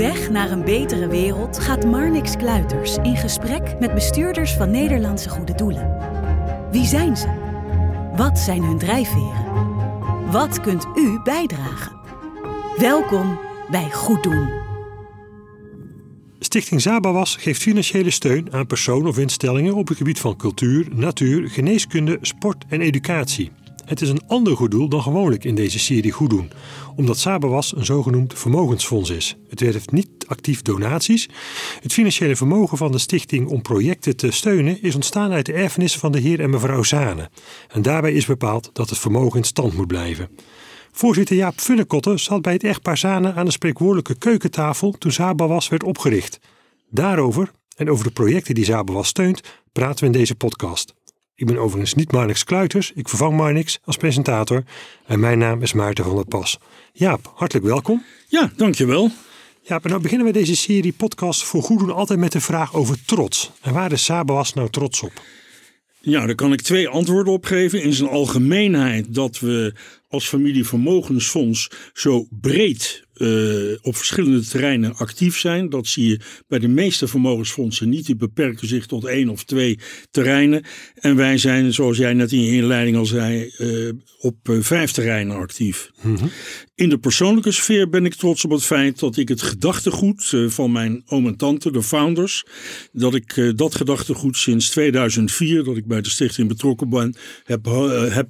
weg naar een betere wereld gaat Marnix Kluiters in gesprek met bestuurders van Nederlandse goede doelen. Wie zijn ze? Wat zijn hun drijfveren? Wat kunt u bijdragen? Welkom bij Goed Doen. Stichting Zabawas geeft financiële steun aan personen of instellingen op het gebied van cultuur, natuur, geneeskunde, sport en educatie. Het is een ander goed doel dan gewoonlijk in deze serie Goed Doen, omdat Sabawas een zogenoemd vermogensfonds is. Het heeft niet actief donaties. Het financiële vermogen van de stichting om projecten te steunen is ontstaan uit de erfenis van de heer en mevrouw Zane. En daarbij is bepaald dat het vermogen in stand moet blijven. Voorzitter Jaap Funnekotte zat bij het echtpaar Zane aan de spreekwoordelijke keukentafel toen Zabawas werd opgericht. Daarover en over de projecten die Zabawas steunt praten we in deze podcast. Ik ben overigens niet Marnix Kluiters, ik vervang Marnix als presentator en mijn naam is Maarten van der Pas. Jaap, hartelijk welkom. Ja, dankjewel. Jaap, en nou beginnen we deze serie podcast voor goed doen altijd met de vraag over trots. En waar is Sabawas nou trots op? Ja, daar kan ik twee antwoorden op geven. In zijn algemeenheid dat we als familie Vermogensfonds zo breed uh, op verschillende terreinen actief zijn. Dat zie je bij de meeste vermogensfondsen niet. Die beperken zich tot één of twee terreinen. En wij zijn, zoals jij net in je inleiding al zei, uh, op uh, vijf terreinen actief. -hmm. In de persoonlijke sfeer ben ik trots op het feit dat ik het gedachtegoed van mijn oom en tante, de founders, dat ik dat gedachtegoed sinds 2004, dat ik bij de stichting betrokken ben, heb, heb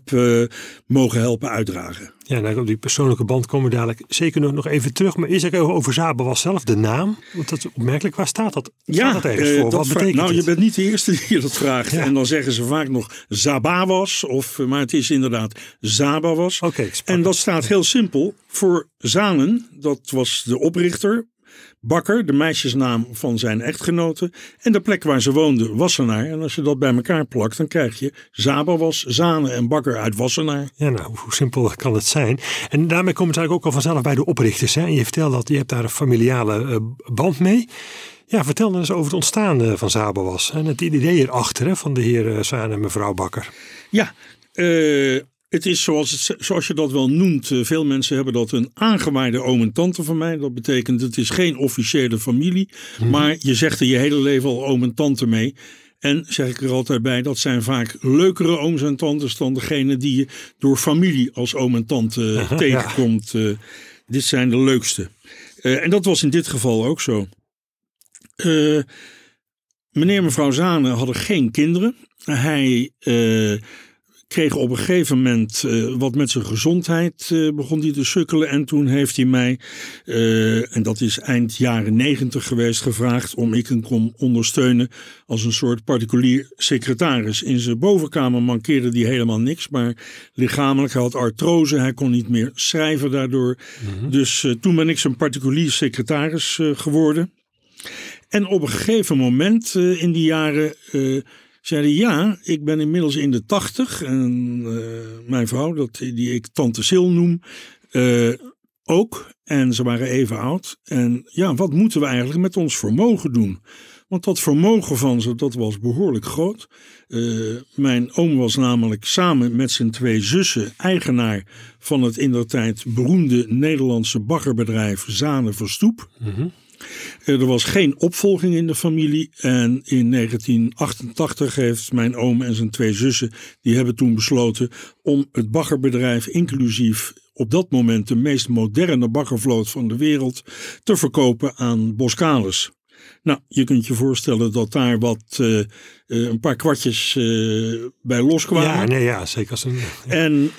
mogen helpen uitdragen. Ja, nou, op die persoonlijke band komen we dadelijk zeker nog, even terug. Maar eerst even over Zabe was zelf de naam. Want dat is opmerkelijk. Waar staat dat? Staat ja, dat ergens voor? Uh, Wat betekent Nou, het? je bent niet de eerste die dat vraagt. Ja. En dan zeggen ze vaak nog Zabawas. Of, maar het is inderdaad Zabawas. Oké, okay, en dat staat heel simpel voor Zanen. Dat was de oprichter. Bakker, de meisjesnaam van zijn echtgenote. En de plek waar ze woonde, Wassenaar. En als je dat bij elkaar plakt, dan krijg je Zabawas, Zane en Bakker uit Wassenaar. Ja, nou, hoe simpel kan het zijn? En daarmee komt het eigenlijk ook al vanzelf bij de oprichters. Hè? En je vertelt dat je hebt daar een familiale uh, band mee. Ja, vertel dan eens over het ontstaan van Zabawas. En het idee erachter hè, van de heer Zane en mevrouw Bakker. Ja, uh, het is zoals, het, zoals je dat wel noemt. Veel mensen hebben dat een aangewaarde oom en tante van mij. Dat betekent het is geen officiële familie. Hmm. Maar je zegt er je hele leven al oom en tante mee. En zeg ik er altijd bij, dat zijn vaak leukere ooms en tantes dan degene die je door familie als oom en tante Aha, tegenkomt. Ja. Uh, dit zijn de leukste. Uh, en dat was in dit geval ook zo. Uh, meneer en mevrouw Zane hadden geen kinderen. Hij kreeg op een gegeven moment uh, wat met zijn gezondheid uh, begon hij te sukkelen. En toen heeft hij mij, uh, en dat is eind jaren negentig geweest, gevraagd om ik hem kon ondersteunen als een soort particulier secretaris. In zijn bovenkamer mankeerde hij helemaal niks, maar lichamelijk hij had artrose. Hij kon niet meer schrijven daardoor. Mm-hmm. Dus toen ben ik zijn particulier secretaris geworden. En op een gegeven moment in die jaren zeiden ja, ik ben inmiddels in de tachtig en uh, mijn vrouw, dat, die ik tante Sil noem, uh, ook. En ze waren even oud. En ja, wat moeten we eigenlijk met ons vermogen doen? Want dat vermogen van ze, dat was behoorlijk groot. Uh, mijn oom was namelijk samen met zijn twee zussen eigenaar van het in tijd beroemde Nederlandse baggerbedrijf Zane Verstoep. Mm-hmm. Er was geen opvolging in de familie en in 1988 heeft mijn oom en zijn twee zussen, die hebben toen besloten om het baggerbedrijf inclusief op dat moment de meest moderne baggervloot van de wereld te verkopen aan Boskalis. Nou, je kunt je voorstellen dat daar wat uh, uh, een paar kwartjes uh, bij loskwamen. Ja, nee, ja, zeker. Als een, ja. En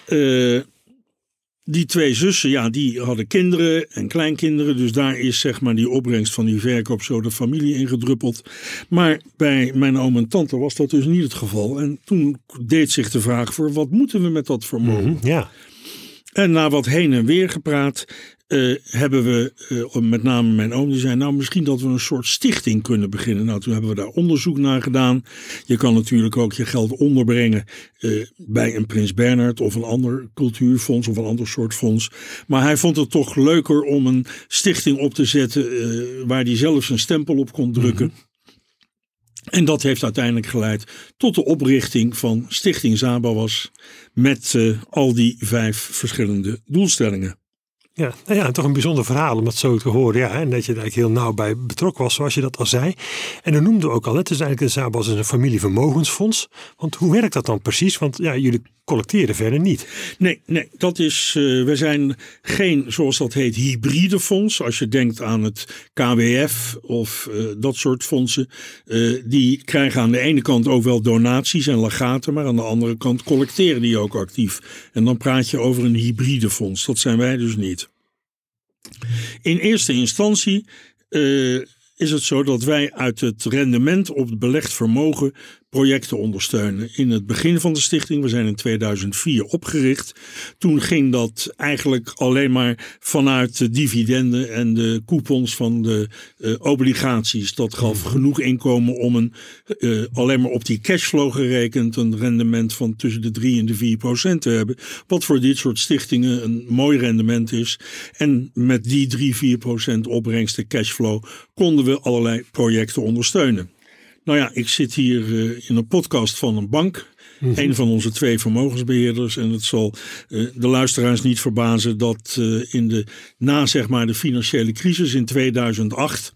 die twee zussen, ja, die hadden kinderen en kleinkinderen. Dus daar is zeg maar die opbrengst van die verkoop zo de familie ingedruppeld. Maar bij mijn oom en tante was dat dus niet het geval. En toen deed zich de vraag voor, wat moeten we met dat vermogen? Mm-hmm, ja. En na wat heen en weer gepraat, uh, hebben we, uh, met name mijn oom, die zei, nou misschien dat we een soort stichting kunnen beginnen. Nou, toen hebben we daar onderzoek naar gedaan. Je kan natuurlijk ook je geld onderbrengen uh, bij een Prins Bernhard of een ander cultuurfonds of een ander soort fonds. Maar hij vond het toch leuker om een stichting op te zetten waar hij zelf zijn stempel op kon drukken. Mm-hmm. En dat heeft uiteindelijk geleid tot de oprichting van Stichting Zabawas met al die vijf verschillende doelstellingen. Ja, nou ja, toch een bijzonder verhaal om dat zo te horen. Ja, en dat je eigenlijk heel nauw bij betrokken was, zoals je dat al zei. En dan noemden we ook al, het is eigenlijk de Sabas een familievermogensfonds. Want hoe werkt dat dan precies? Want ja, jullie collecteren verder niet. Nee, nee dat is, uh, we zijn geen, zoals dat heet, hybride fonds. Als je denkt aan het KWF of uh, dat soort fondsen. Uh, die krijgen aan de ene kant ook wel donaties en legaten, maar aan de andere kant collecteren die ook actief. En dan praat je over een hybride fonds. Dat zijn wij dus niet. In eerste instantie is het zo dat wij uit het rendement op het belegd vermogen projecten ondersteunen. In het begin van de stichting, we zijn in 2004 opgericht. Toen ging dat eigenlijk alleen maar vanuit de dividenden en de coupons van de uh, obligaties. Dat gaf mhm. genoeg inkomen om een, uh, alleen maar op die cashflow gerekend, een rendement van tussen de 3 en de 4 procent te hebben. Wat voor dit soort stichtingen een mooi rendement is. En met die 3, 4 procent opbrengsten cashflow konden we allerlei projecten ondersteunen. Nou ja, ik zit hier uh, in een podcast van een bank. Mm Een van onze twee vermogensbeheerders. En het zal uh, de luisteraars niet verbazen dat uh, in de, na zeg maar de financiële crisis in 2008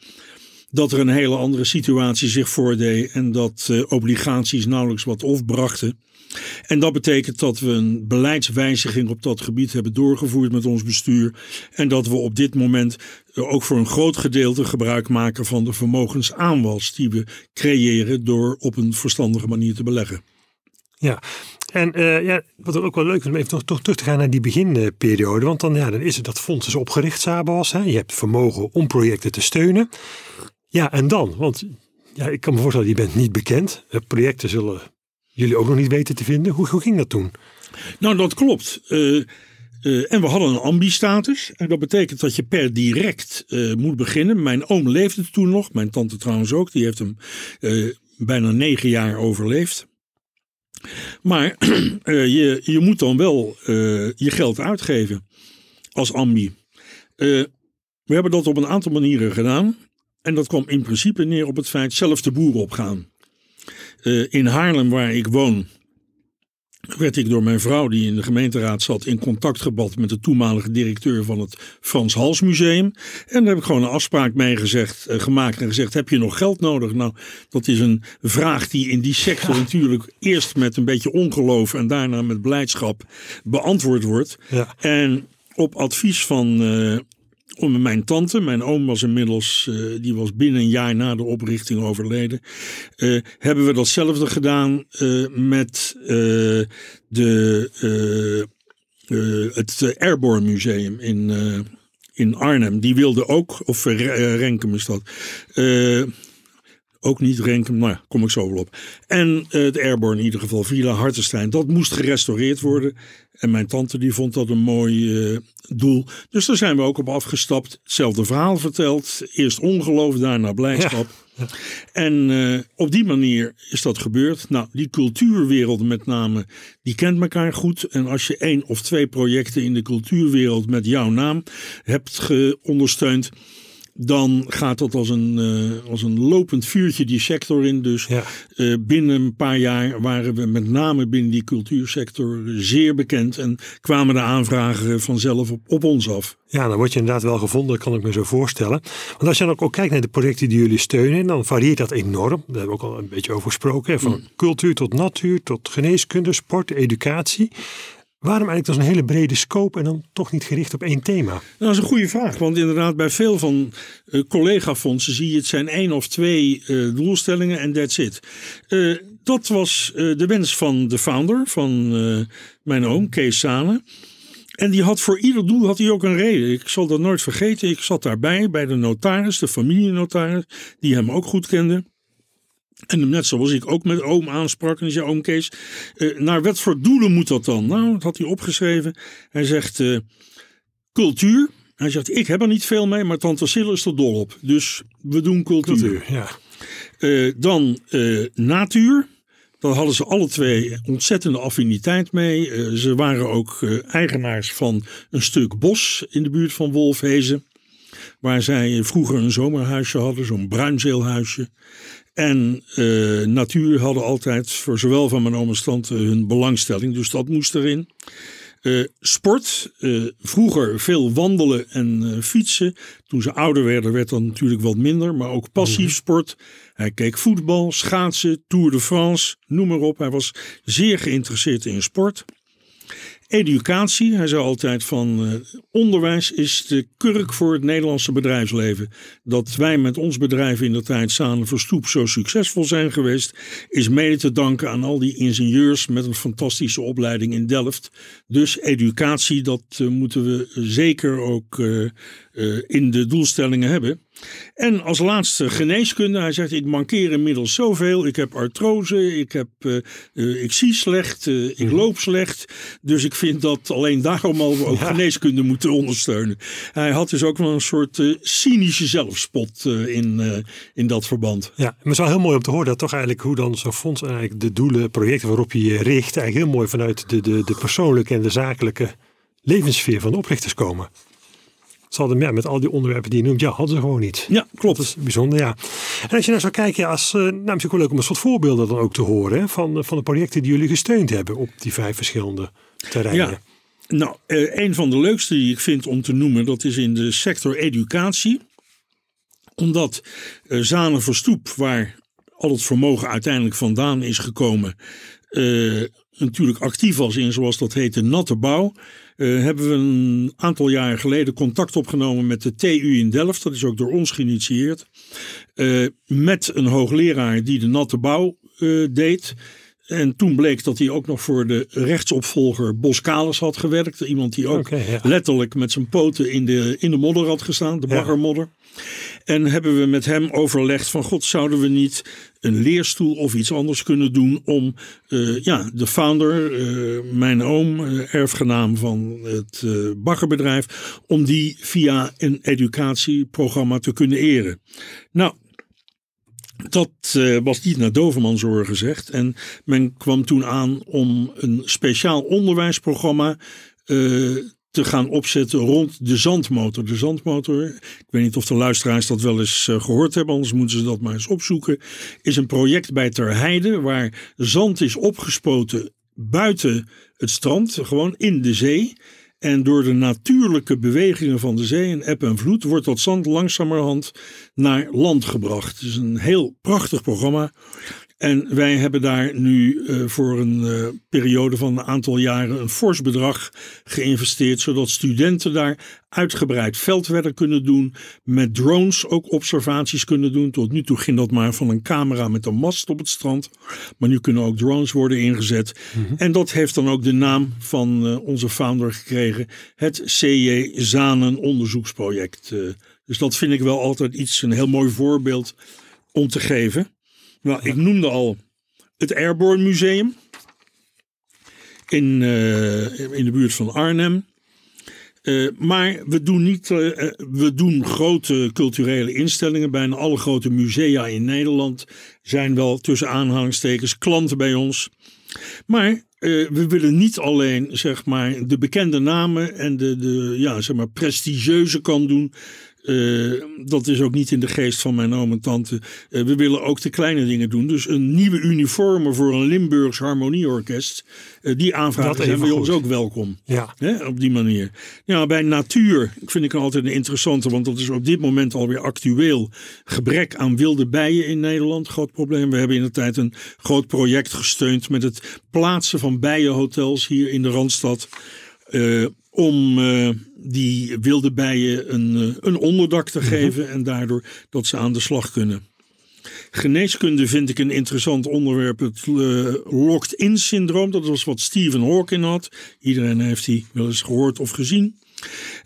dat er een hele andere situatie zich voordeed en dat uh, obligaties nauwelijks wat opbrachten. En dat betekent dat we een beleidswijziging op dat gebied hebben doorgevoerd met ons bestuur. En dat we op dit moment ook voor een groot gedeelte gebruik maken van de vermogensaanwas die we creëren door op een verstandige manier te beleggen. Ja, en uh, ja, wat ook wel leuk is om even toch, terug te gaan naar die beginperiode. Want dan, ja, dan is het dat fonds is opgericht, Sabas. Hè? Je hebt vermogen om projecten te steunen. Ja, en dan? Want ja, ik kan me voorstellen, je bent niet bekend. Projecten zullen jullie ook nog niet weten te vinden. Hoe, ging dat toen? Nou, dat klopt. Uh, uh, en we hadden een ambi-status. En dat betekent dat je per direct uh, moet beginnen. Mijn oom leefde toen nog. Mijn tante trouwens ook. Die heeft hem bijna negen jaar overleefd. Maar je, je moet dan wel je geld uitgeven als ambi. we hebben dat op een aantal manieren gedaan. En dat kwam in principe neer op het feit zelf de boer opgaan. Uh, in Haarlem, waar ik woon, werd ik door mijn vrouw, die in de gemeenteraad zat, in contact gebracht met de toenmalige directeur van het Frans Hals Museum. En daar heb ik gewoon een afspraak mee gezegd, uh, gemaakt en gezegd: Heb je nog geld nodig? Nou, dat is een vraag die in die sector natuurlijk eerst met een beetje ongeloof en daarna met blijdschap beantwoord wordt. Ja. En op advies van uh, om mijn tante, mijn oom was inmiddels, uh, die was binnen een jaar na de oprichting overleden, uh, hebben we datzelfde gedaan uh, met de, het Airborne Museum in, in Arnhem. Die wilde ook, of Renkum is dat, ook niet Renkum, maar kom ik zo wel op. En het Airborne in ieder geval, Villa Hartenstein, dat moest gerestaureerd worden. En mijn tante die vond dat een mooi uh, doel. Dus daar zijn we ook op afgestapt. Hetzelfde verhaal verteld. Eerst ongeloof, daarna blijdschap. Ja. En uh, op die manier is dat gebeurd. Nou, die cultuurwereld met name, die kent elkaar goed. En als je één of twee projecten in de cultuurwereld met jouw naam hebt ondersteund dan gaat dat als een, uh, als een lopend vuurtje die sector in. Dus ja. uh, binnen een paar jaar waren we met name binnen die cultuursector zeer bekend en kwamen de aanvragen vanzelf op, op ons af. Ja, dan word je inderdaad wel gevonden, kan ik me zo voorstellen. Want als je dan ook kijkt naar de projecten die jullie steunen, dan varieert dat enorm. Daar hebben we ook al een beetje over gesproken. Van mm. cultuur tot natuur, tot geneeskunde, sport, educatie. Waarom eigenlijk is een hele brede scope en dan toch niet gericht op één thema? Nou, dat is een goede vraag. Want inderdaad, bij veel van uh, collega-fondsen zie je het zijn één of twee uh, doelstellingen en that's it. Uh, dat was de wens van de founder, van mijn oom, Kees Sane. En die had voor ieder doel had hij ook een reden. Ik zal dat nooit vergeten. Ik zat daarbij bij de notaris, de familienotaris, die hem ook goed kende. En net zoals ik ook met oom aansprak. En die zei, oom Kees, uh, naar wat voor doelen moet dat dan? Nou, dat had hij opgeschreven. Hij zegt, uh, cultuur. Hij zegt, ik heb er niet veel mee, maar tante Sil is er dol op. Dus we doen cultuur. cultuur ja. Uh, dan natuur. Daar hadden ze alle twee ontzettende affiniteit mee. ze waren ook eigenaars van een stuk bos in de buurt van Wolfhezen. Waar zij vroeger een zomerhuisje hadden, zo'n bruinzeelhuisje. En uh, natuur hadden altijd voor zowel van mijn oom als tante hun belangstelling. Dus dat moest erin. Uh, sport, uh, vroeger veel wandelen en fietsen. Toen ze ouder werden, werd dat natuurlijk wat minder, maar ook passief sport. Hij keek voetbal, schaatsen, Tour de France, noem maar op. Hij was zeer geïnteresseerd in sport. Educatie, hij zei altijd van uh, onderwijs is de kurk voor het Nederlandse bedrijfsleven. Dat wij met ons bedrijf in de tijd samen Verstoep zo succesvol zijn geweest, is mede te danken aan al die ingenieurs met een fantastische opleiding in Delft. Dus educatie, dat uh, moeten we zeker ook uh, in de doelstellingen hebben. En als laatste geneeskunde. Hij zegt: Ik mankeer inmiddels zoveel. Ik heb artrose, ik, heb, uh, uh, ik zie slecht, uh, ik Mhm. loop slecht. Dus ik vind dat alleen daarom al we ook geneeskunde moeten ondersteunen. Hij had dus ook wel een soort cynische zelfspot in, in dat verband. Ja, maar het is wel heel mooi om te horen dat toch eigenlijk hoe dan zo'n fonds eigenlijk de doelen, projecten waarop je je richt, eigenlijk heel mooi vanuit de, de, de persoonlijke en de zakelijke levenssfeer van de oprichters komen. Ze hadden ja, met al die onderwerpen die je noemt, ja, hadden ze gewoon niet. Ja, klopt. Dat is bijzonder, ja. En als je nou zou kijken, ja, als, uh, nou, misschien wel leuk om een soort voorbeelden dan ook te horen hè, van, van de projecten die jullie gesteund hebben op die vijf verschillende terreinen. Ja. Nou, uh, een van de leukste die ik vind om te noemen, dat is in de sector educatie. Omdat Zanen Verstoep, waar al het vermogen uiteindelijk vandaan is gekomen, uh, natuurlijk actief was in, zoals dat heet, de natte bouw. Uh, hebben we een aantal jaren geleden contact opgenomen met de TU in Delft. Dat is ook door ons geïnitieerd. Uh, met een hoogleraar die de natte bouw uh, deed. En toen bleek dat hij ook nog voor de rechtsopvolger Bos Kalis had gewerkt. Iemand die ook okay, ja. letterlijk met zijn poten in de, in de modder had gestaan, de baggermodder. Ja. En hebben we met hem overlegd van god, zouden we niet een leerstoel of iets anders kunnen doen om uh, ja, de founder, uh, mijn oom, uh, erfgenaam van het baggerbedrijf, om die via een educatieprogramma te kunnen eren. Nou, dat uh, was niet naar Doverman zorgen gezegd. En men kwam toen aan om een speciaal onderwijsprogramma uh, te gaan opzetten rond de zandmotor. De zandmotor, ik weet niet of de luisteraars dat wel eens uh, gehoord hebben, anders moeten ze dat maar eens opzoeken. Is een project bij Ter Heide waar zand is opgespoten buiten het strand, gewoon in de zee. En door de natuurlijke bewegingen van de zee en eb en vloed wordt dat zand langzamerhand naar land gebracht. Het is een heel prachtig programma. En wij hebben daar nu uh, voor een uh, periode van een aantal jaren een fors bedrag geïnvesteerd, zodat studenten daar uitgebreid veldwerk kunnen doen, met drones ook observaties kunnen doen. Tot nu toe ging dat maar van een camera met een mast op het strand, maar nu kunnen ook drones worden ingezet. Mm -hmm. En dat heeft dan ook de naam van uh, onze founder gekregen, het CJ Zanen onderzoeksproject. dus dat vind ik wel altijd iets, een heel mooi voorbeeld om te geven. Nou, ik noemde al het Airborne Museum in, uh, in de buurt van Arnhem. Uh, maar we doen niet, uh, we doen grote culturele instellingen. Bijna alle grote musea in Nederland zijn wel tussen aanhalingstekens klanten bij ons. Maar we willen niet alleen zeg maar, de bekende namen en de, de ja, zeg maar, prestigieuze kan doen. Uh, dat is ook niet in de geest van mijn oom en tante. Uh, we willen ook de kleine dingen doen. Dus een nieuwe uniformen voor een Limburgs harmonieorkest. Uh, die aanvragen zijn bij ons ook welkom. Ja. Hè, op die manier. Ja, bij natuur vind ik altijd een interessante. Want dat is op dit moment alweer actueel. Gebrek aan wilde bijen in Nederland. Groot probleem. We hebben in de tijd een groot project gesteund. Met het plaatsen van bijenhotels hier in de Randstad. Om die wilde bijen een, een onderdak te geven mm -hmm. en daardoor dat ze aan de slag kunnen. Geneeskunde vind ik een interessant onderwerp. Het uh, locked-in syndroom, dat was wat Stephen Hawking had. Iedereen heeft die wel eens gehoord of gezien.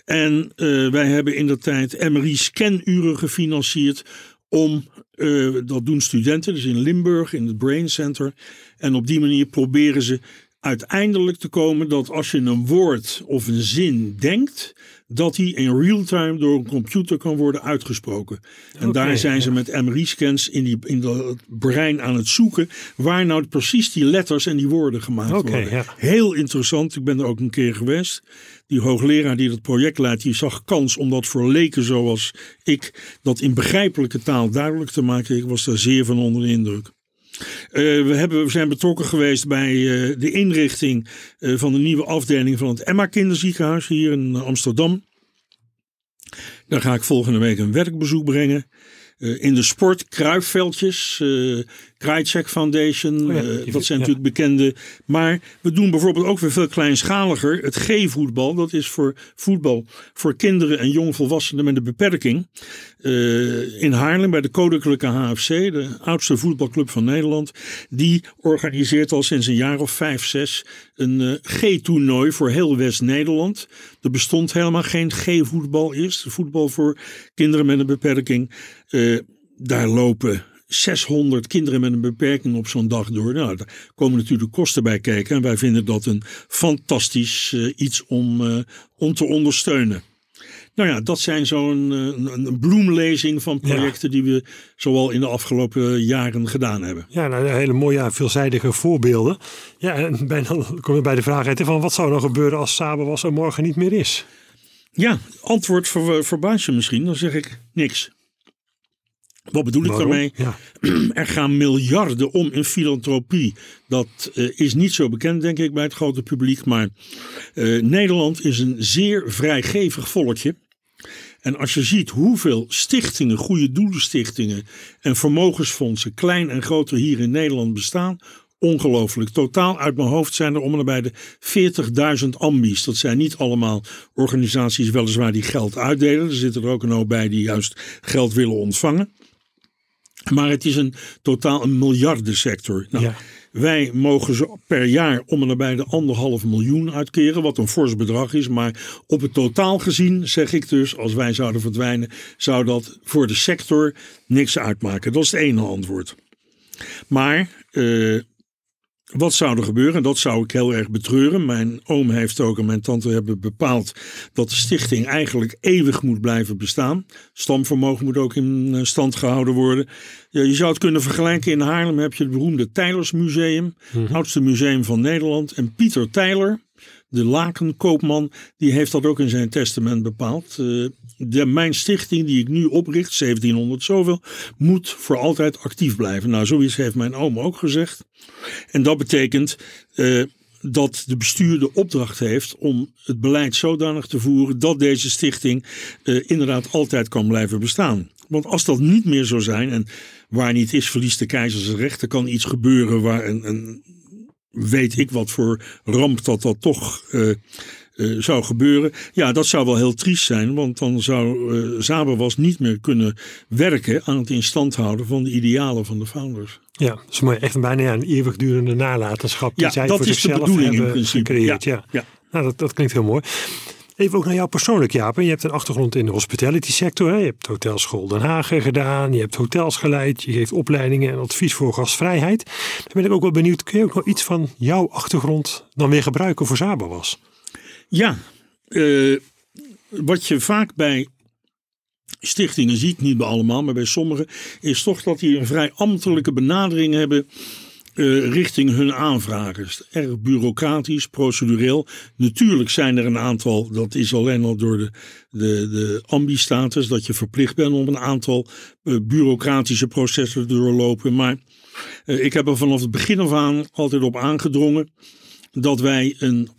En uh, wij hebben in de tijd MRI-scanuren gefinancierd om, uh, dat doen studenten, dus in Limburg, in het Brain Center. En op die manier proberen ze uiteindelijk te komen dat als je een woord of een zin denkt, dat die in real time door een computer kan worden uitgesproken. En okay, daar zijn ja. ze met MRI-scans in, die, in dat brein aan het zoeken waar nou precies die letters en die woorden gemaakt okay, worden. Ja. Heel interessant, ik ben er ook een keer geweest. Die hoogleraar die dat project leidt, die zag kans om dat voor leken zoals ik, dat in begrijpelijke taal duidelijk te maken. Ik was daar zeer van onder de indruk. We, hebben, we zijn betrokken geweest bij de inrichting van de nieuwe afdeling van het Emma Kinderziekenhuis hier in Amsterdam. Daar ga ik volgende week een werkbezoek brengen. In de sport, kruifveldjes, Krajcek Foundation, oh ja, dat zijn natuurlijk bekende. Maar we doen bijvoorbeeld ook weer veel kleinschaliger het G-voetbal. Dat is voor voetbal voor kinderen en jongvolwassenen met een beperking. Uh, in Haarlem bij de Koninklijke HFC, de oudste voetbalclub van Nederland. Die organiseert al sinds een jaar of vijf, zes een G-toernooi voor heel West-Nederland. Er bestond helemaal geen G-voetbal eerst. Voetbal voor kinderen met een beperking. daar lopen 600 kinderen met een beperking op zo'n dag door. Nou, daar komen natuurlijk kosten bij kijken. En wij vinden dat een fantastisch uh, iets om, uh, om te ondersteunen. Nou ja, dat zijn zo'n een, een, bloemlezing van projecten die we zoal in de afgelopen jaren gedaan hebben. Ja, nou, hele mooie, veelzijdige voorbeelden. Ja, en bijna kom je bij de vraag uit van wat zou er gebeuren als Saber was er morgen niet meer is? Ja, antwoord voor, verbaas je misschien. Dan zeg ik niks. Wat bedoel ik daarmee? Ja. Er gaan miljarden om in filantropie. Dat uh, is niet zo bekend, denk ik, bij het grote publiek. Maar uh, Nederland is een zeer vrijgevig volkje. En als je ziet hoeveel stichtingen, goede doelenstichtingen en vermogensfondsen, klein en groter hier in Nederland bestaan, ongelooflijk. Totaal uit mijn hoofd zijn er om en bij de 40.000 ambies. Dat zijn niet allemaal organisaties weliswaar die geld uitdelen. Er zitten er ook een hoop bij die juist geld willen ontvangen. Maar het is een totaal een miljardensector. Nou, Wij mogen zo per jaar om en nabij de anderhalf miljoen uitkeren, wat een fors bedrag is. Maar op het totaal gezien, zeg ik dus, als wij zouden verdwijnen, zou dat voor de sector niks uitmaken. Dat is het ene antwoord. Maar uh, wat zou er gebeuren? En dat zou ik heel erg betreuren. Mijn oom heeft ook en mijn tante hebben bepaald dat de stichting eigenlijk eeuwig moet blijven bestaan. Stamvermogen moet ook in eh, stand gehouden worden. Ja, je zou het kunnen vergelijken. In Haarlem heb je het beroemde Tijlers Museum, mm oudste museum van Nederland. En Pieter Tijler, de lakenkoopman, die heeft dat ook in zijn testament bepaald. Uh, de, mijn stichting die ik nu opricht, 1700 zoveel, moet voor altijd actief blijven. Nou, zoiets heeft mijn oom ook gezegd. En dat betekent uh, dat de bestuur de opdracht heeft om het beleid zodanig te voeren dat deze stichting uh, inderdaad altijd kan blijven bestaan. Want als dat niet meer zou zijn en waar niet is, verliest de keizer zijn recht. Er kan iets gebeuren waar een, een weet ik wat voor ramp dat dat toch uh, uh, zou gebeuren. Ja, dat zou wel heel triest zijn, want dan zou uh, Zaberwas niet meer kunnen werken aan het instand houden van de idealen van de founders. Ja, dat is mooi. Echt bijna een eeuwigdurende nalatenschap die ja, zij dat voor is zichzelf de bedoeling hebben in principe. gecreëerd. Ja, ja. Nou, dat, dat klinkt heel mooi. Even ook naar jou persoonlijk, Jaap. Je hebt een achtergrond in de hospitality sector. Hè? Je hebt Hotelschool Den Haag gedaan. Je hebt hotels geleid. Je geeft opleidingen en advies voor gastvrijheid. Dan ben ik ook wel benieuwd. Kun je ook nog iets van jouw achtergrond dan weer gebruiken voor Zaberwas? Ja, uh, wat je vaak bij stichtingen ziet, niet bij allemaal, maar bij sommigen, is toch dat die een vrij ambtelijke benadering hebben uh, richting hun aanvragers. Erg bureaucratisch, procedureel. Natuurlijk zijn er een aantal, dat is alleen al door de, de, de ambi-status, dat je verplicht bent om een aantal uh, bureaucratische processen te doorlopen. Maar ik heb er vanaf het begin af aan altijd op aangedrongen dat wij een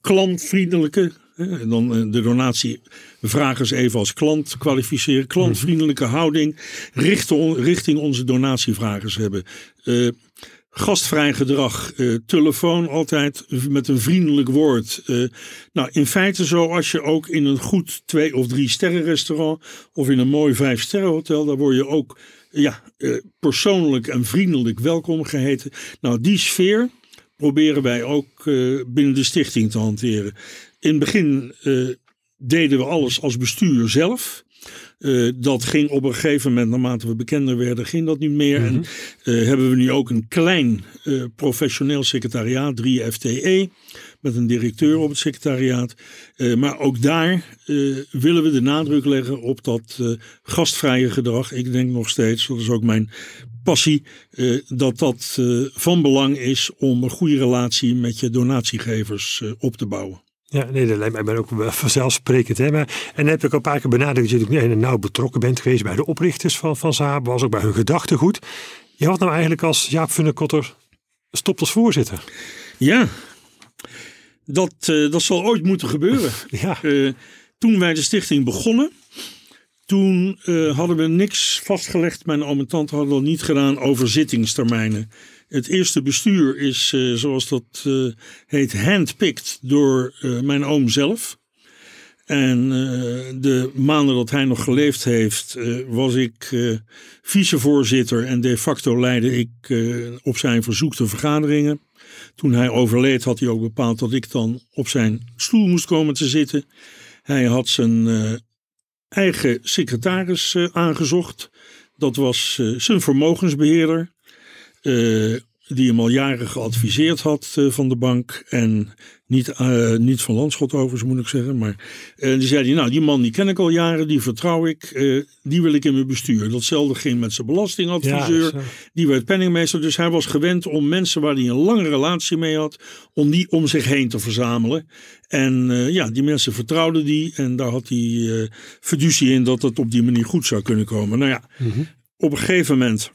klantvriendelijke, en dan de donatievragers even als klant kwalificeren. Klantvriendelijke houding richting, onze donatievragers hebben. Uh, gastvrij gedrag, uh, telefoon altijd met een vriendelijk woord. Uh, nou, in feite zoals je ook in een goed twee of drie sterren restaurant of in een mooi vijf sterren hotel, daar word je ook ja, persoonlijk en vriendelijk welkom geheten. Nou, die sfeer proberen wij ook binnen de stichting te hanteren. In het begin deden we alles als bestuur zelf. Uh, dat ging op een gegeven moment, naarmate we bekender werden, ging dat niet meer. Mm -hmm. En uh, hebben we nu ook een klein uh, professioneel secretariaat, 3 FTE, met een directeur op het secretariaat. maar ook daar willen we de nadruk leggen op dat gastvrije gedrag. Ik denk nog steeds, dat is ook mijn passie, dat dat van belang is om een goede relatie met je donatiegevers op te bouwen. Ja, nee, dat lijkt mij ben ook vanzelfsprekend. Hè? Maar, en heb ik al een paar keer benadrukt dat je nauw betrokken bent geweest bij de oprichters van, van Saab, was ook bij hun gedachtegoed. Je had nou eigenlijk als Jaap Funnekotter stopt als voorzitter. Ja, dat, dat zal ooit moeten gebeuren. Ja. Uh, toen wij de stichting begonnen, toen uh, hadden we niks vastgelegd. Mijn oom en tante hadden dat niet gedaan over zittingstermijnen. Het eerste bestuur is, zoals dat heet, handpicked door mijn oom zelf. En de maanden dat hij nog geleefd heeft, was ik vicevoorzitter en de facto leidde ik op zijn verzoek de vergaderingen. Toen hij overleed had hij ook bepaald dat ik dan op zijn stoel moest komen te zitten. Hij had zijn eigen secretaris uh, aangezocht. Dat was uh, zijn vermogensbeheerder die hem al jaren geadviseerd had uh, van de bank. En niet, uh, niet van Landschot overigens moet ik zeggen. Maar uh, die zei hij, nou die man die ken ik al jaren, die vertrouw ik. die wil ik in mijn bestuur. Datzelfde ging met zijn belastingadviseur. Ja, die werd penningmeester. Dus hij was gewend om mensen waar hij een lange relatie mee had. Om die om zich heen te verzamelen. En ja, die mensen vertrouwden die. En daar had hij fiducie in dat het op die manier goed zou kunnen komen. Nou ja, mm -hmm. op een gegeven moment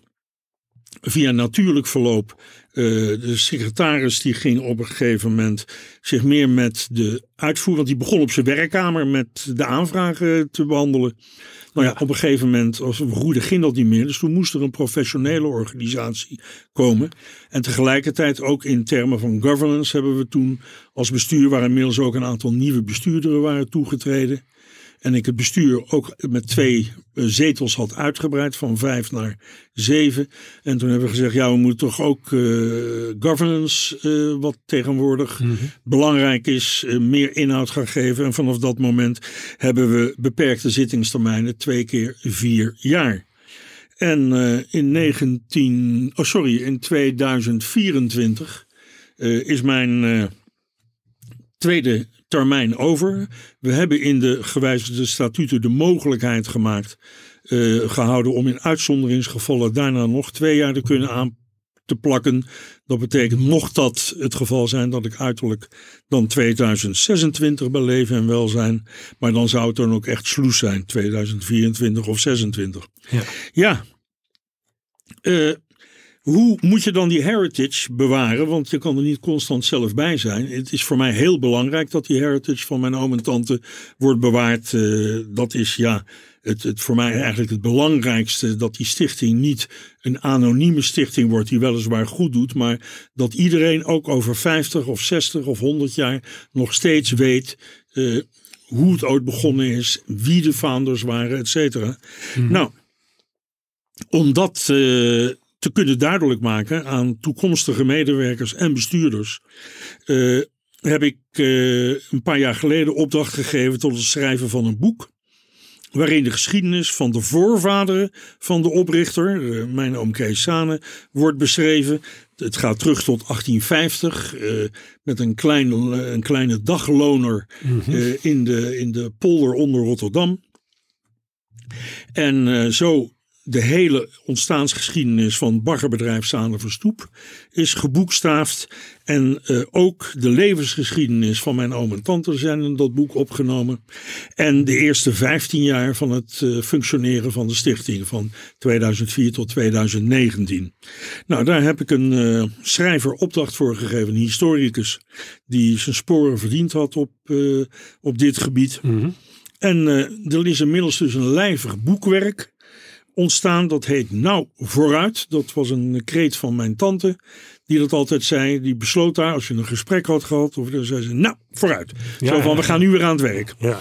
via natuurlijk verloop. Uh, de secretaris die ging op een gegeven moment zich meer met de uitvoer, want die begon op zijn werkkamer met de aanvragen te behandelen. Nou ja, op een gegeven moment, als we groeiden, ging dat niet meer. Dus toen moest er een professionele organisatie komen. En tegelijkertijd ook in termen van governance hebben we toen als bestuur, waar inmiddels ook een aantal nieuwe bestuurderen waren toegetreden. En ik het bestuur ook met twee eh, zetels had uitgebreid van vijf naar zeven. En toen hebben we gezegd, ja, we moeten toch ook uh, governance, uh, wat tegenwoordig mm -hmm. belangrijk is, uh, meer inhoud gaan geven. En vanaf dat moment hebben we beperkte zittingstermijnen, twee keer vier jaar. En in 19, oh sorry, in 2024 is mijn tweede termijn over. We hebben in de gewijzigde statuten de mogelijkheid gemaakt, uh, gehouden om in uitzonderingsgevallen daarna nog twee jaar te kunnen aan te plakken. Dat betekent, mocht dat het geval zijn, dat ik uiterlijk dan 2026 bij leven en welzijn. Maar dan zou het dan ook echt sloes zijn, 2024 of 26. Ja. ja. Uh, hoe moet je dan die heritage bewaren? Want je kan er niet constant zelf bij zijn. Het is voor mij heel belangrijk dat die heritage van mijn oom en tante wordt bewaard. Uh, dat is ja, het, het voor mij eigenlijk het belangrijkste. Dat die stichting niet een anonieme stichting wordt die weliswaar goed doet. Maar dat iedereen ook over 50 of 60 of 100 jaar nog steeds weet. Uh, hoe het ooit begonnen is, wie de founders waren, et cetera. Hmm. Nou, omdat. Uh, te kunnen duidelijk maken aan toekomstige medewerkers en bestuurders. Uh, heb ik uh, een paar jaar geleden opdracht gegeven tot het schrijven van een boek. Waarin de geschiedenis van de voorvaderen van de oprichter, uh, mijn oom Kees Sane, wordt beschreven. Het gaat terug tot 1850 met een, klein, een kleine dagloner mm -hmm. in, de, in de polder onder Rotterdam. En zo de hele ontstaansgeschiedenis van baggerbedrijf Sander Verstoep is geboekstaafd. En uh, ook de levensgeschiedenis van mijn oom en tante zijn in dat boek opgenomen. En de eerste 15 jaar van het uh, functioneren van de stichting van 2004 tot 2019. Nou, daar heb ik een uh, schrijver opdracht voor gegeven, een historicus, die zijn sporen verdiend had op, op dit gebied. Mm -hmm. En er is inmiddels dus een lijvig boekwerk ontstaan. Dat heet Nou Vooruit. Dat was een kreet van mijn tante. Die dat altijd zei. Die besloot daar, als je een gesprek had gehad. Of dan zei ze, nou vooruit. Ja, Zo van, we gaan nu weer aan het werk. Ja.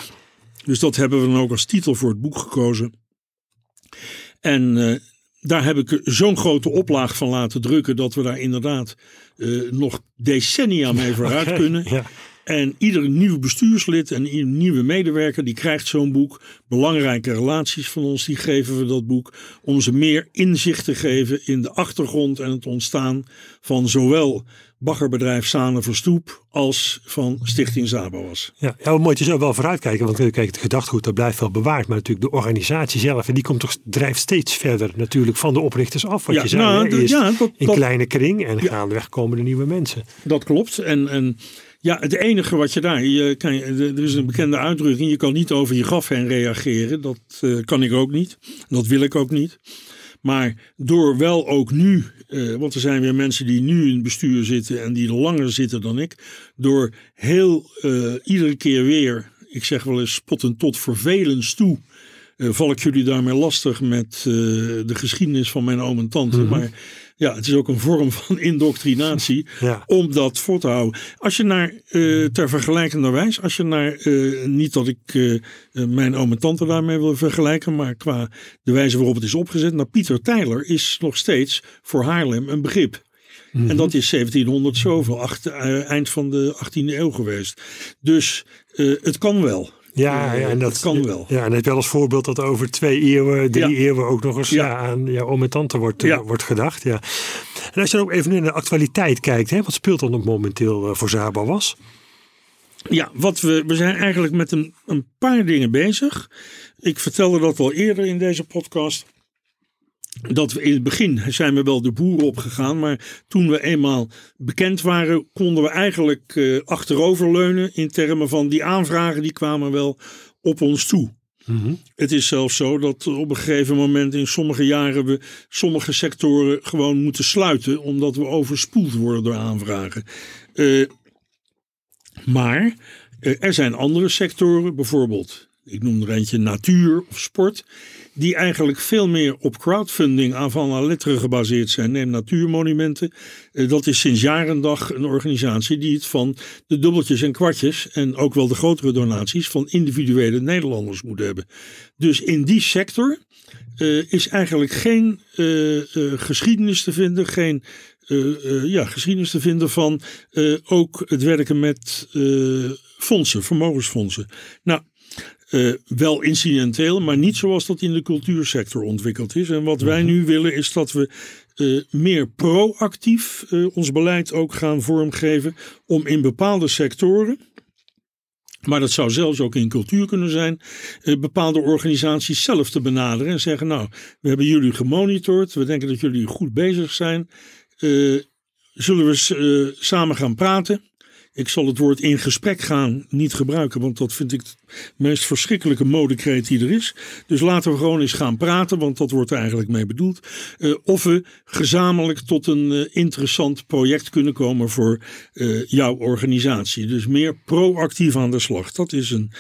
Dus dat hebben we dan ook als titel voor het boek gekozen. En uh, daar heb ik zo'n grote oplaag van laten drukken. Dat we daar inderdaad uh, nog decennia mee vooruit okay, kunnen. Ja. En ieder nieuw bestuurslid en ieder nieuwe medewerker die krijgt zo'n boek. Belangrijke relaties van ons, die geven we dat boek. Om ze meer inzicht te geven in de achtergrond en het ontstaan van zowel baggerbedrijf Sane Verstoep als van Stichting Zaboas. Ja, ja mooi. Het is ook wel vooruitkijken, want kijk, het gedachtgoed dat blijft wel bewaard. Maar natuurlijk de organisatie zelf, en die komt toch, drijft steeds verder natuurlijk van de oprichters af. Wat ja, je zei, nou, hè, ja, dat, in dat, kleine kring en Ja. gaandeweg komen de nieuwe mensen. Dat klopt. En, en ja, het enige wat je daar, je kan, er is een bekende uitdrukking, je kan niet over je graf heen reageren. Dat uh, kan ik ook niet. Dat wil ik ook niet. Maar door wel ook nu, eh, want er zijn weer mensen die nu in het bestuur zitten en die langer zitten dan ik, door heel eh, iedere keer weer, ik zeg wel eens spottend tot vervelens toe, eh, val ik jullie daarmee lastig met eh, de geschiedenis van mijn oom en tante. Mhm. Maar ja, het is ook een vorm van indoctrinatie Ja. om dat voor te houden. Als je naar, eh, ter vergelijkenderwijs, als je naar, niet dat ik mijn oom en tante daarmee wil vergelijken, maar qua de wijze waarop het is opgezet. Nou, Pieter Tyler is nog steeds voor Haarlem een begrip. Mhm. En dat is 1700 zoveel, acht- eind van de 18e eeuw geweest. Dus het kan wel. Ja, Eh, ja, en dat kan wel. Ja, en het wel als voorbeeld dat over twee eeuwen, drie Ja. eeuwen ook nog eens Ja. ja. aan ja, oom en tante wordt, eh, wordt gedacht. Ja. En als je dan ook even naar de actualiteit kijkt, hè, wat speelt dan op momenteel eh, voor Zaba was? Ja, wat we, we zijn eigenlijk met een, een paar dingen bezig. Ik vertelde dat al eerder in deze podcast. Dat we in het begin zijn we wel de boeren opgegaan, maar toen we eenmaal bekend waren, konden we eigenlijk eh, achteroverleunen in termen van die aanvragen die kwamen wel op ons toe. Het is zelfs zo dat op een gegeven moment in sommige jaren we sommige sectoren gewoon moeten sluiten, omdat we overspoeld worden door aanvragen. Eh, maar eh, er zijn andere sectoren, bijvoorbeeld, ik noem er eentje natuur of sport, die eigenlijk veel meer op crowdfunding aan van letteren gebaseerd zijn. Neem natuurmonumenten. Eh, Dat is sinds jarendag een organisatie die het van de dubbeltjes en kwartjes en ook wel de grotere donaties van individuele Nederlanders moet hebben. Dus in die sector eh, is eigenlijk geen eh, geschiedenis te vinden, geen ja, geschiedenis te vinden van ook het werken met fondsen, vermogensfondsen. Nou, eh, wel incidenteel, maar niet zoals dat in de cultuursector ontwikkeld is. En wat wij nu willen is dat we eh, meer proactief eh, ons beleid ook gaan vormgeven om in bepaalde sectoren. Maar dat zou zelfs ook in cultuur kunnen zijn. bepaalde organisaties zelf te benaderen en zeggen: Nou, we hebben jullie gemonitord. We denken dat jullie goed bezig zijn. Zullen we samen gaan praten? Ik zal het woord in gesprek gaan niet gebruiken, want dat vind ik de meest verschrikkelijke modekreet die er is. Dus laten we gewoon eens gaan praten, want dat wordt er eigenlijk mee bedoeld. Eh, of we gezamenlijk tot een eh, interessant project kunnen komen voor eh, jouw organisatie. Dus meer proactief aan de slag. Dat is een,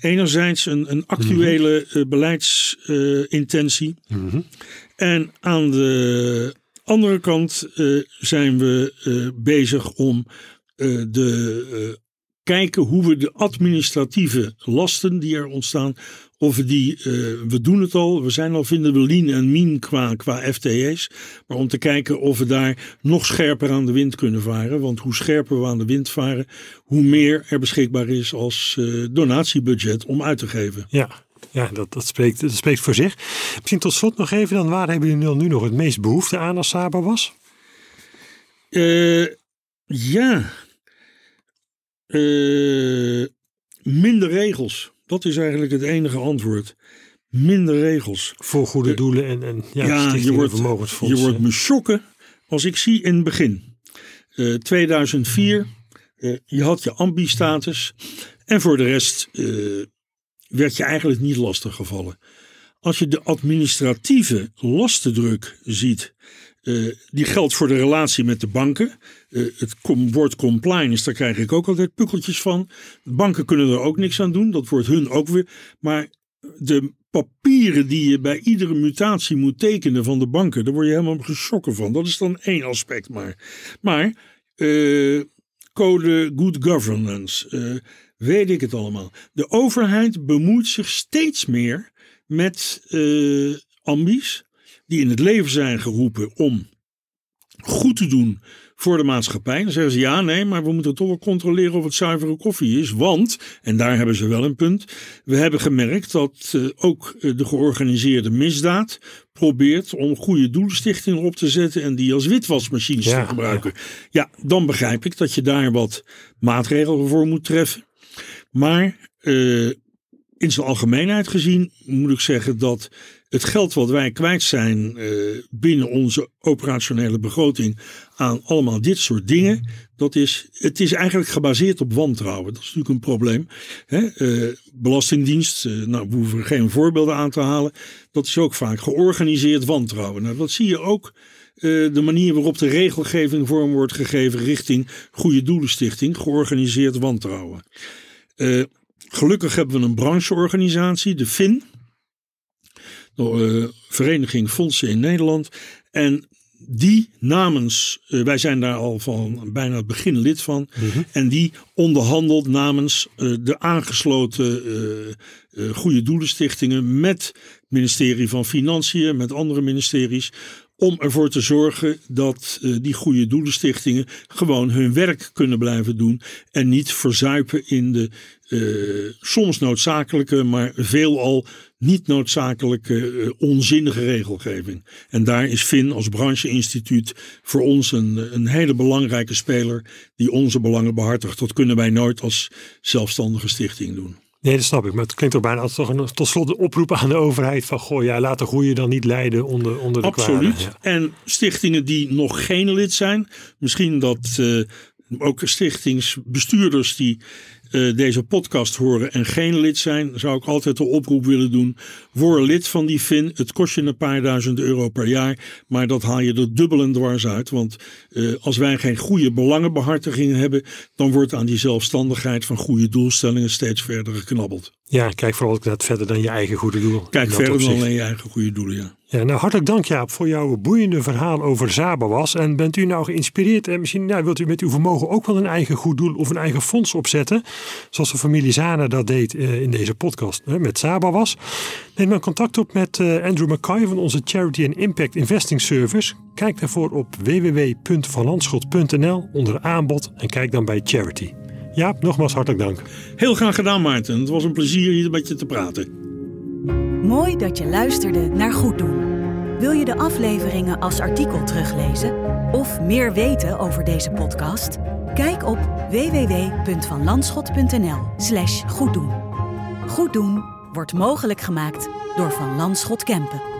enerzijds een, een actuele eh, beleidsintentie. En aan de andere kant zijn we bezig om eh, de, eh, kijken hoe we de administratieve lasten die er ontstaan, of we die, eh, we doen het al, we zijn al vinden we lean en mean qua, qua FTE's, maar om te kijken of we daar nog scherper aan de wind kunnen varen. Want hoe scherper we aan de wind varen, hoe meer er beschikbaar is als donatiebudget om uit te geven. Ja, ja dat, dat, spreekt, dat spreekt voor zich. Misschien tot slot nog even, dan waar hebben jullie nu nog het meest behoefte aan als Saba was? Ja. Eh, minder regels. Dat is eigenlijk het enige antwoord. Minder regels. Voor goede Eh, doelen en, en ja, Ja, je wordt, je wordt me schokken als ik zie in het begin. eh, 2004, eh, je had je ambi-status. En voor de rest werd je eigenlijk niet lastig gevallen. Als je de administratieve lastendruk ziet, eh, die geldt voor de relatie met de banken. Eh, het com- woord compliance, daar krijg ik ook altijd pukkeltjes van. Banken kunnen er ook niks aan doen, dat wordt hun ook weer. Maar de papieren die je bij iedere mutatie moet tekenen van de banken, daar word je helemaal geschokken van. Dat is dan één aspect maar. Maar eh, code good governance, weet ik het allemaal. De overheid bemoeit zich steeds meer met ambies die in het leven zijn geroepen om goed te doen voor de maatschappij. Dan zeggen ze ja, nee, maar we moeten toch wel controleren of het zuivere koffie is. Want, en daar hebben ze wel een punt, we hebben gemerkt dat eh, ook eh, de georganiseerde misdaad probeert om goede doelstichtingen op te zetten en die als witwasmachines Ja, te gebruiken. Ja. dan begrijp ik dat je daar wat maatregelen voor moet treffen. Maar eh, in zijn algemeenheid gezien moet ik zeggen dat het geld wat wij kwijt zijn uh, binnen onze operationele begroting aan allemaal dit soort dingen, dat is, het is eigenlijk gebaseerd op wantrouwen. Dat is natuurlijk een probleem. Hè? Uh, Belastingdienst, uh, nou, we hoeven geen voorbeelden aan te halen, dat is ook vaak georganiseerd wantrouwen. Nou, dat zie je ook de manier waarop de regelgeving vorm wordt gegeven richting Goede Doelenstichting, georganiseerd wantrouwen. gelukkig hebben we een brancheorganisatie, de FIN de uh, Vereniging Fondsen in Nederland. En die namens, uh, wij zijn daar al van bijna het begin lid van, mhm. en die onderhandelt namens uh, de aangesloten Goede Doelenstichtingen met het ministerie van Financiën, met andere ministeries, om ervoor te zorgen dat uh, die goede doelenstichtingen gewoon hun werk kunnen blijven doen en niet verzuipen in de uh, soms noodzakelijke, maar veelal niet noodzakelijke uh, onzinnige regelgeving. En daar is FIN als brancheinstituut voor ons een, een hele belangrijke speler die onze belangen behartigt. Dat kunnen wij nooit als zelfstandige stichting doen. Nee, dat snap ik. Maar het klinkt toch bijna als toch een, tot slot een oproep aan de overheid van goh, ja, laat de groeien dan niet leiden onder, onder de Absoluut. En stichtingen die nog geen lid zijn, misschien dat uh, ook stichtingsbestuurders die uh, deze podcast horen en geen lid zijn, zou ik altijd de oproep willen doen. Word lid van die FIN. Het kost je een paar duizend euro per jaar, maar dat haal je er dubbel en dwars uit. Want uh, als wij geen goede belangenbehartiging hebben, dan wordt aan die zelfstandigheid van goede doelstellingen steeds verder geknabbeld. Ja, kijk vooral net verder dan je eigen goede doel. Kijk verder dan alleen je eigen goede doelen, ja. Ja, nou hartelijk dank Jaap voor jouw boeiende verhaal over Zabawas. En bent u nou geïnspireerd en misschien nou, wilt u met uw vermogen ook wel een eigen goed doel of een eigen fonds opzetten. Zoals de familie Zana dat deed uh, in deze podcast met Zabawas. Neem dan contact op met uh, Andrew McKay van onze Charity and Impact Investing Service. Kijk daarvoor op www.vanlandschot.nl onder aanbod en kijk dan bij Charity. Jaap, nogmaals hartelijk dank. Heel graag gedaan Maarten. Het was een plezier hier met je te praten. Mooi dat je luisterde naar Goed Doen. Wil je de afleveringen als artikel teruglezen of meer weten over deze podcast? Kijk op www.vanlandschot.nl/slash goeddoen. Goed doen wordt mogelijk gemaakt door Van Landschot Kempen.